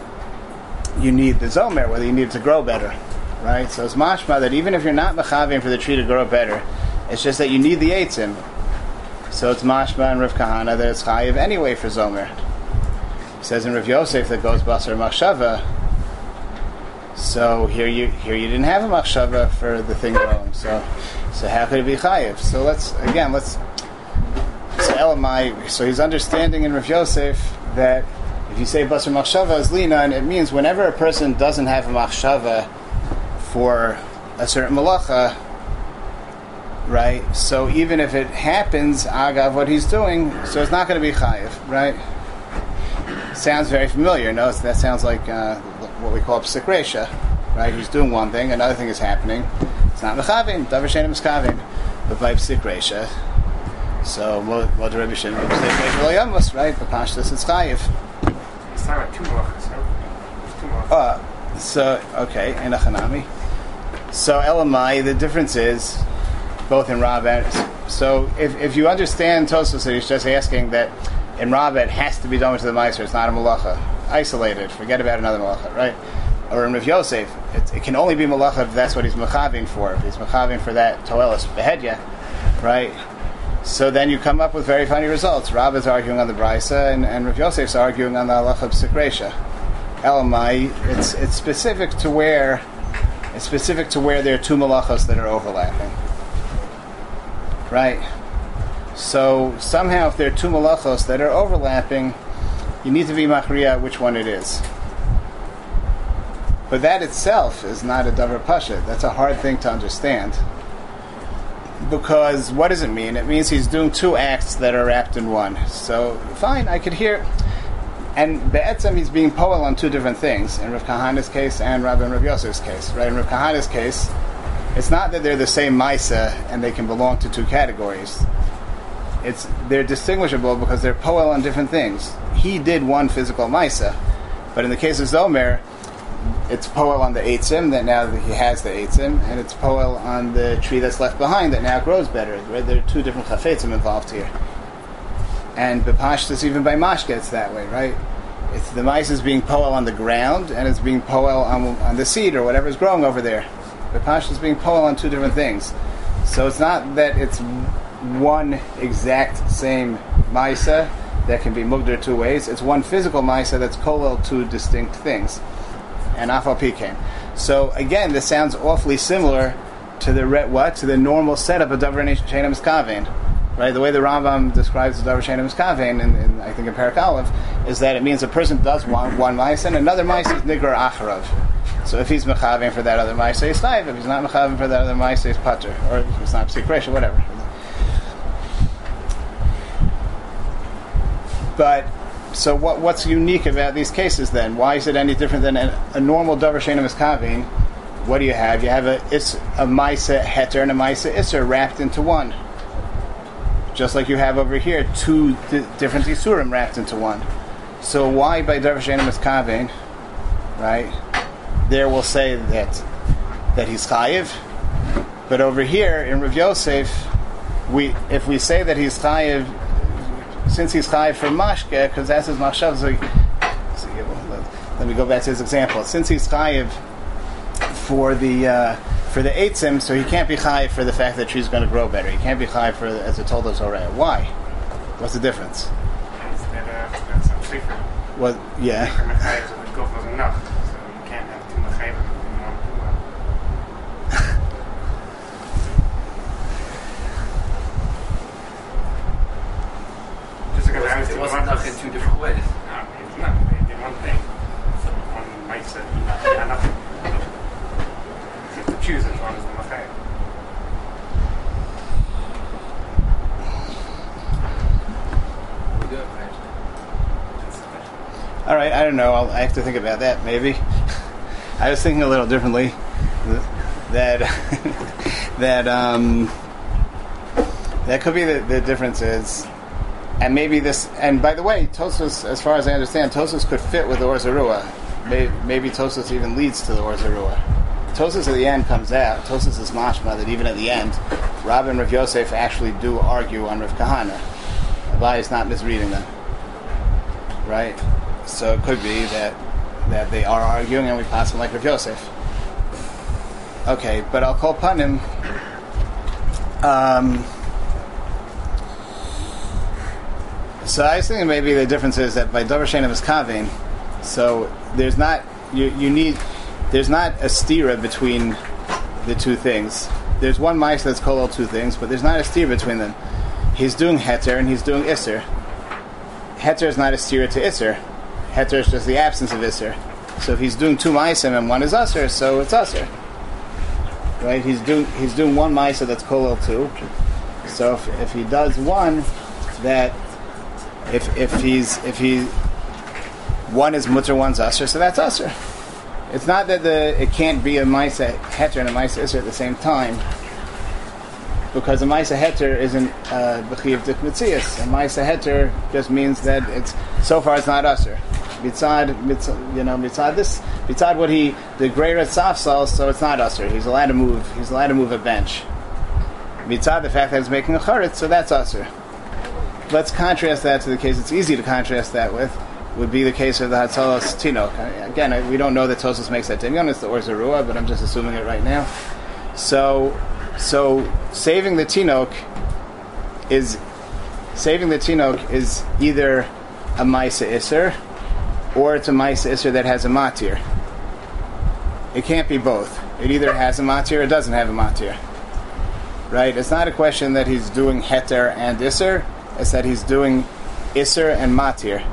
you need the Zomer, whether you need it to grow better, right? So it's mashma that even if you're not mechavim for the tree to grow better, it's just that you need the eitzim. So it's mashma and Rav Kahana that it's chayiv anyway for Zomer. It says in Rav Yosef that goes basar machshava. So here you here you didn't have a machshava for the thing growing. So so how could it be chayiv? So let's again let's so Elamai, so he's understanding in Rav Yosef that if you say Basar Machshava is Lina, and it means whenever a person doesn't have a Machshava for a certain malacha, right? So even if it happens, agav what he's doing, so it's not going to be chayiv, right? Sounds very familiar. No, that sounds like uh, what we call psikresha, right? He's doing one thing, another thing is happening. It's not mechavim, davar shenim miskavim, but by psikresha. So what the Rebbe should say, right? The pashtus is chayiv. It's talking about two malachas, no? Uh, so okay, in a chanami. So Elamai, the difference is both in and so if, if you understand Tosfos, that he's just asking that in Rab it has to be done to the Meiser, it's not a malacha, isolated. Forget about another malacha, right? Or in Rav Yosef, it, it can only be malacha if that's what he's mechaving for. If he's mechaving for that toelis behedya, right? So then you come up with very funny results. Rab is arguing on the Brisa, and, and Rav Yosef's arguing on the halacha of Sikresha. Elamai, it's it's specific to where it's specific to where there are two malachos that are overlapping. Right? So somehow if there are two malachos that are overlapping, you need to be machriya which one it is. But that itself is not a davar pasha. That's a hard thing to understand. Because what does it mean? It means he's doing two acts that are wrapped in one. So fine, I could hear and Be'etzem he's being poel on two different things, in Rav Kahana's case and Rabbi and Rav Yosef's case. Right? In Rav Kahana's case, it's not that they're the same Maisa and they can belong to two categories. It's they're distinguishable because they're poel on different things. He did one physical Maisa, but in the case of Zomer, it's poel on the Eitzim that now that he has the Eitzim, and it's poel on the tree that's left behind that now grows better. There are two different chafetzim involved here. And Bepashtas, even by Mashka, it's that way, right? It's the mice is being poel on the ground, and it's being poel on, on the seed or whatever is growing over there. Bepashtas is being poel on two different things. So it's not that it's one exact same Maisa that can be mugder two ways. It's one physical Maisa that's kolel two distinct things. And Afal came. So again, this sounds awfully similar to the re- what to the normal setup of Davar Shenem Skavein. Right, the way the Rambam describes the Davar Shenem Skavein, in, in, I think in Perak Aleph, is that it means a person does one, one mice and another mice is Nigar Acharav. So if he's mechavim for that other mice, he's. If he's not mechavim for that other mice, he's pater. Or if it's not psikresh or whatever. But so what, what's unique about these cases then? Why is it any different than a, a normal davar shenim iskavin? What do you have? You have a it's a maisa heter and a maisa isser wrapped into one. Just like you have over here, two di- different isurim wrapped into one. So why by davar shenim iskavin, right? There we'll say that that he's chayiv. But over here in Rav Yosef, we if we say that he's chayiv, since he's chayiv for mashke, because that's his machshav. So, so let me go back to his example. Since he's chayiv for the uh, for the eitzim, so he can't be chayiv for the fact that tree's going to grow better. He can't be chayiv for as it told us already. Why? What's the difference? It's that, uh, that's. What? Yeah. Mechayim would go for enough. So you can't have two mechayim in one pool. Just It wasn't one enough in two different ways. No, it's not. They one thing. So one say not nothing. You have to choose as long as the. It question. All right. I don't know. I'll, I have to think about that. Maybe. I was thinking a little differently. That that um, that could be the, the difference is, and maybe this. And by the way, Tosos, as far as I understand, Tosos could fit with the Or Zarua. Maybe, maybe Tosos even leads to the Or Zarua. Tosos at the end comes out. Tosos is mashma that even at the end, Rab and Rav Yosef actually do argue on Rav Kahana. Abai is not misreading them, right? So it could be that that they are arguing and we pass them like Rav Yosef. Okay, but I'll call upon him. Um, so I was thinking maybe the difference is that by Dover Shenim is Kavin, so there's not you you need there's not a stira between the two things. There's one mice that's called all two things, but there's not a stira between them. He's doing heter and he's doing isser. Heter is not a stira to isser. Heter is just the absence of isser. So if he's doing two meisim and one is usser, so it's usser. Right? He's doing he's doing one ma'isa that's kolel two. So if, if he does one, that if if he's if he one is mutter, one's usser, so that's usser. It's not that the it can't be a ma'isa heter and a ma'isa isser at the same time, because a ma'isa heter isn't uh, b'chiv dik mitzias. A ma'isa heter just means that it's so far it's not. Mitzad, mitzad, you know, mitzad this, mitzad what he, the greater safsal, so it's not usher. He's allowed to move, he's allowed to move a bench. Mitzad, the fact that he's making a charetz, so that's usher. Let's contrast that to the case it's easy to contrast that with, would be the case of the Hatzalos Tinok. Again, we don't know that Tosos makes that dinyan, it's the Or Zarua, but I'm just assuming it right now. So, so saving the Tinok is, saving the Tinok is either a Maisa Isser, or it's a Maisa Isser that has a Matir. It can't be both. It either has a Matir or it doesn't have a Matir. Right? It's not a question that he's doing Heter and Isser, it's that he's doing Isser and Matir.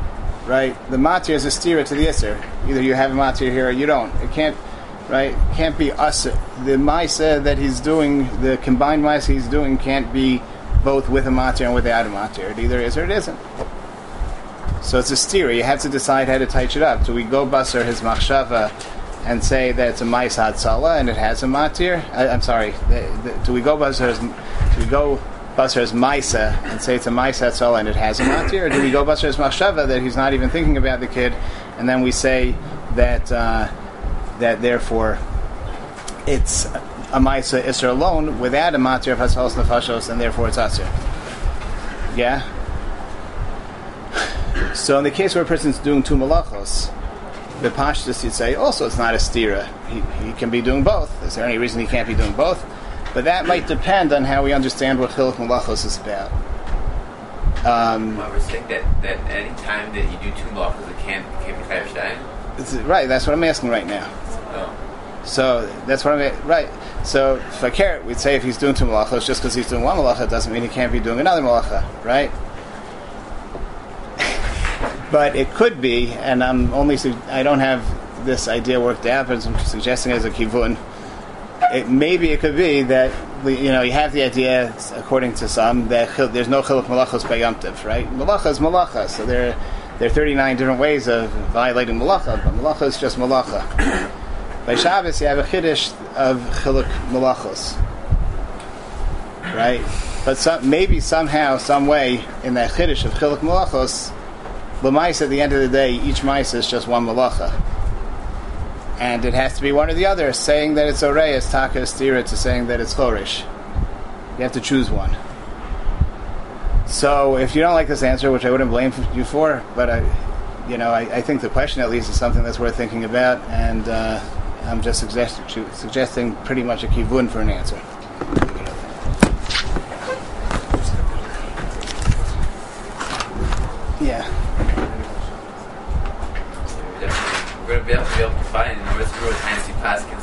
Right? The Matir is a stira to the Isser. Either you have a Matir here or you don't. It can't, right? Can't be Usser. The Maisa that he's doing, the combined Maisa he's doing, can't be both with a Matir and without a Matir. It either is or it isn't. So it's a steer. You have to decide how to touch it up. Do we go basar his machshava and say that it's a mais hatzala and it has a matir? I, I'm sorry. The, the, do we go his, do we go basar his maisa and say it's a mais hatzala and it has a matir? Or do we go basar his machshava that he's not even thinking about the kid, and then we say that uh, that therefore it's a maisa isra alone without a matir of hasalas nefashos, and therefore it's asir. Yeah. So in the case where a person's doing two malachos, the pashtus you'd say also it's not a stira. He, he can be doing both. Is there any reason he can't be doing both? But that might depend on how we understand what chiluk malachos is about. Um, Well, we're saying that, that any time that you do two malachas, it can't, it can't be chayav it's- right, that's what I'm asking right now. Oh. So that's what I'm right. So for carrot, we'd say if he's doing two malachos, just because he's doing one malacha doesn't mean he can't be doing another malacha, right? but it could be, and I'm only su- I don't have this idea worked out, but I'm suggesting as a kivun. It maybe it could be that you know you have the idea, according to some, that there's no chiluk malachos by yomtov right? Malacha is malacha, so there there are 39 different ways of violating malacha, but malacha is just malacha. By Shabbos, you have a chiddush of chiluk malachos, right? But some, maybe somehow, some way, in that chiddush of chiluk malachos, l'mais at the end of the day, each mais is just one malacha. And it has to be one or the other. Saying that it's orei is taka stira to saying that it's chorish. You have to choose one. So if you don't like this answer, which I wouldn't blame you for, but I, you know, I, I think the question at least is something that's worth thinking about, and uh, I'm just suggest- suggesting pretty much a kivun for an answer. Yeah. We're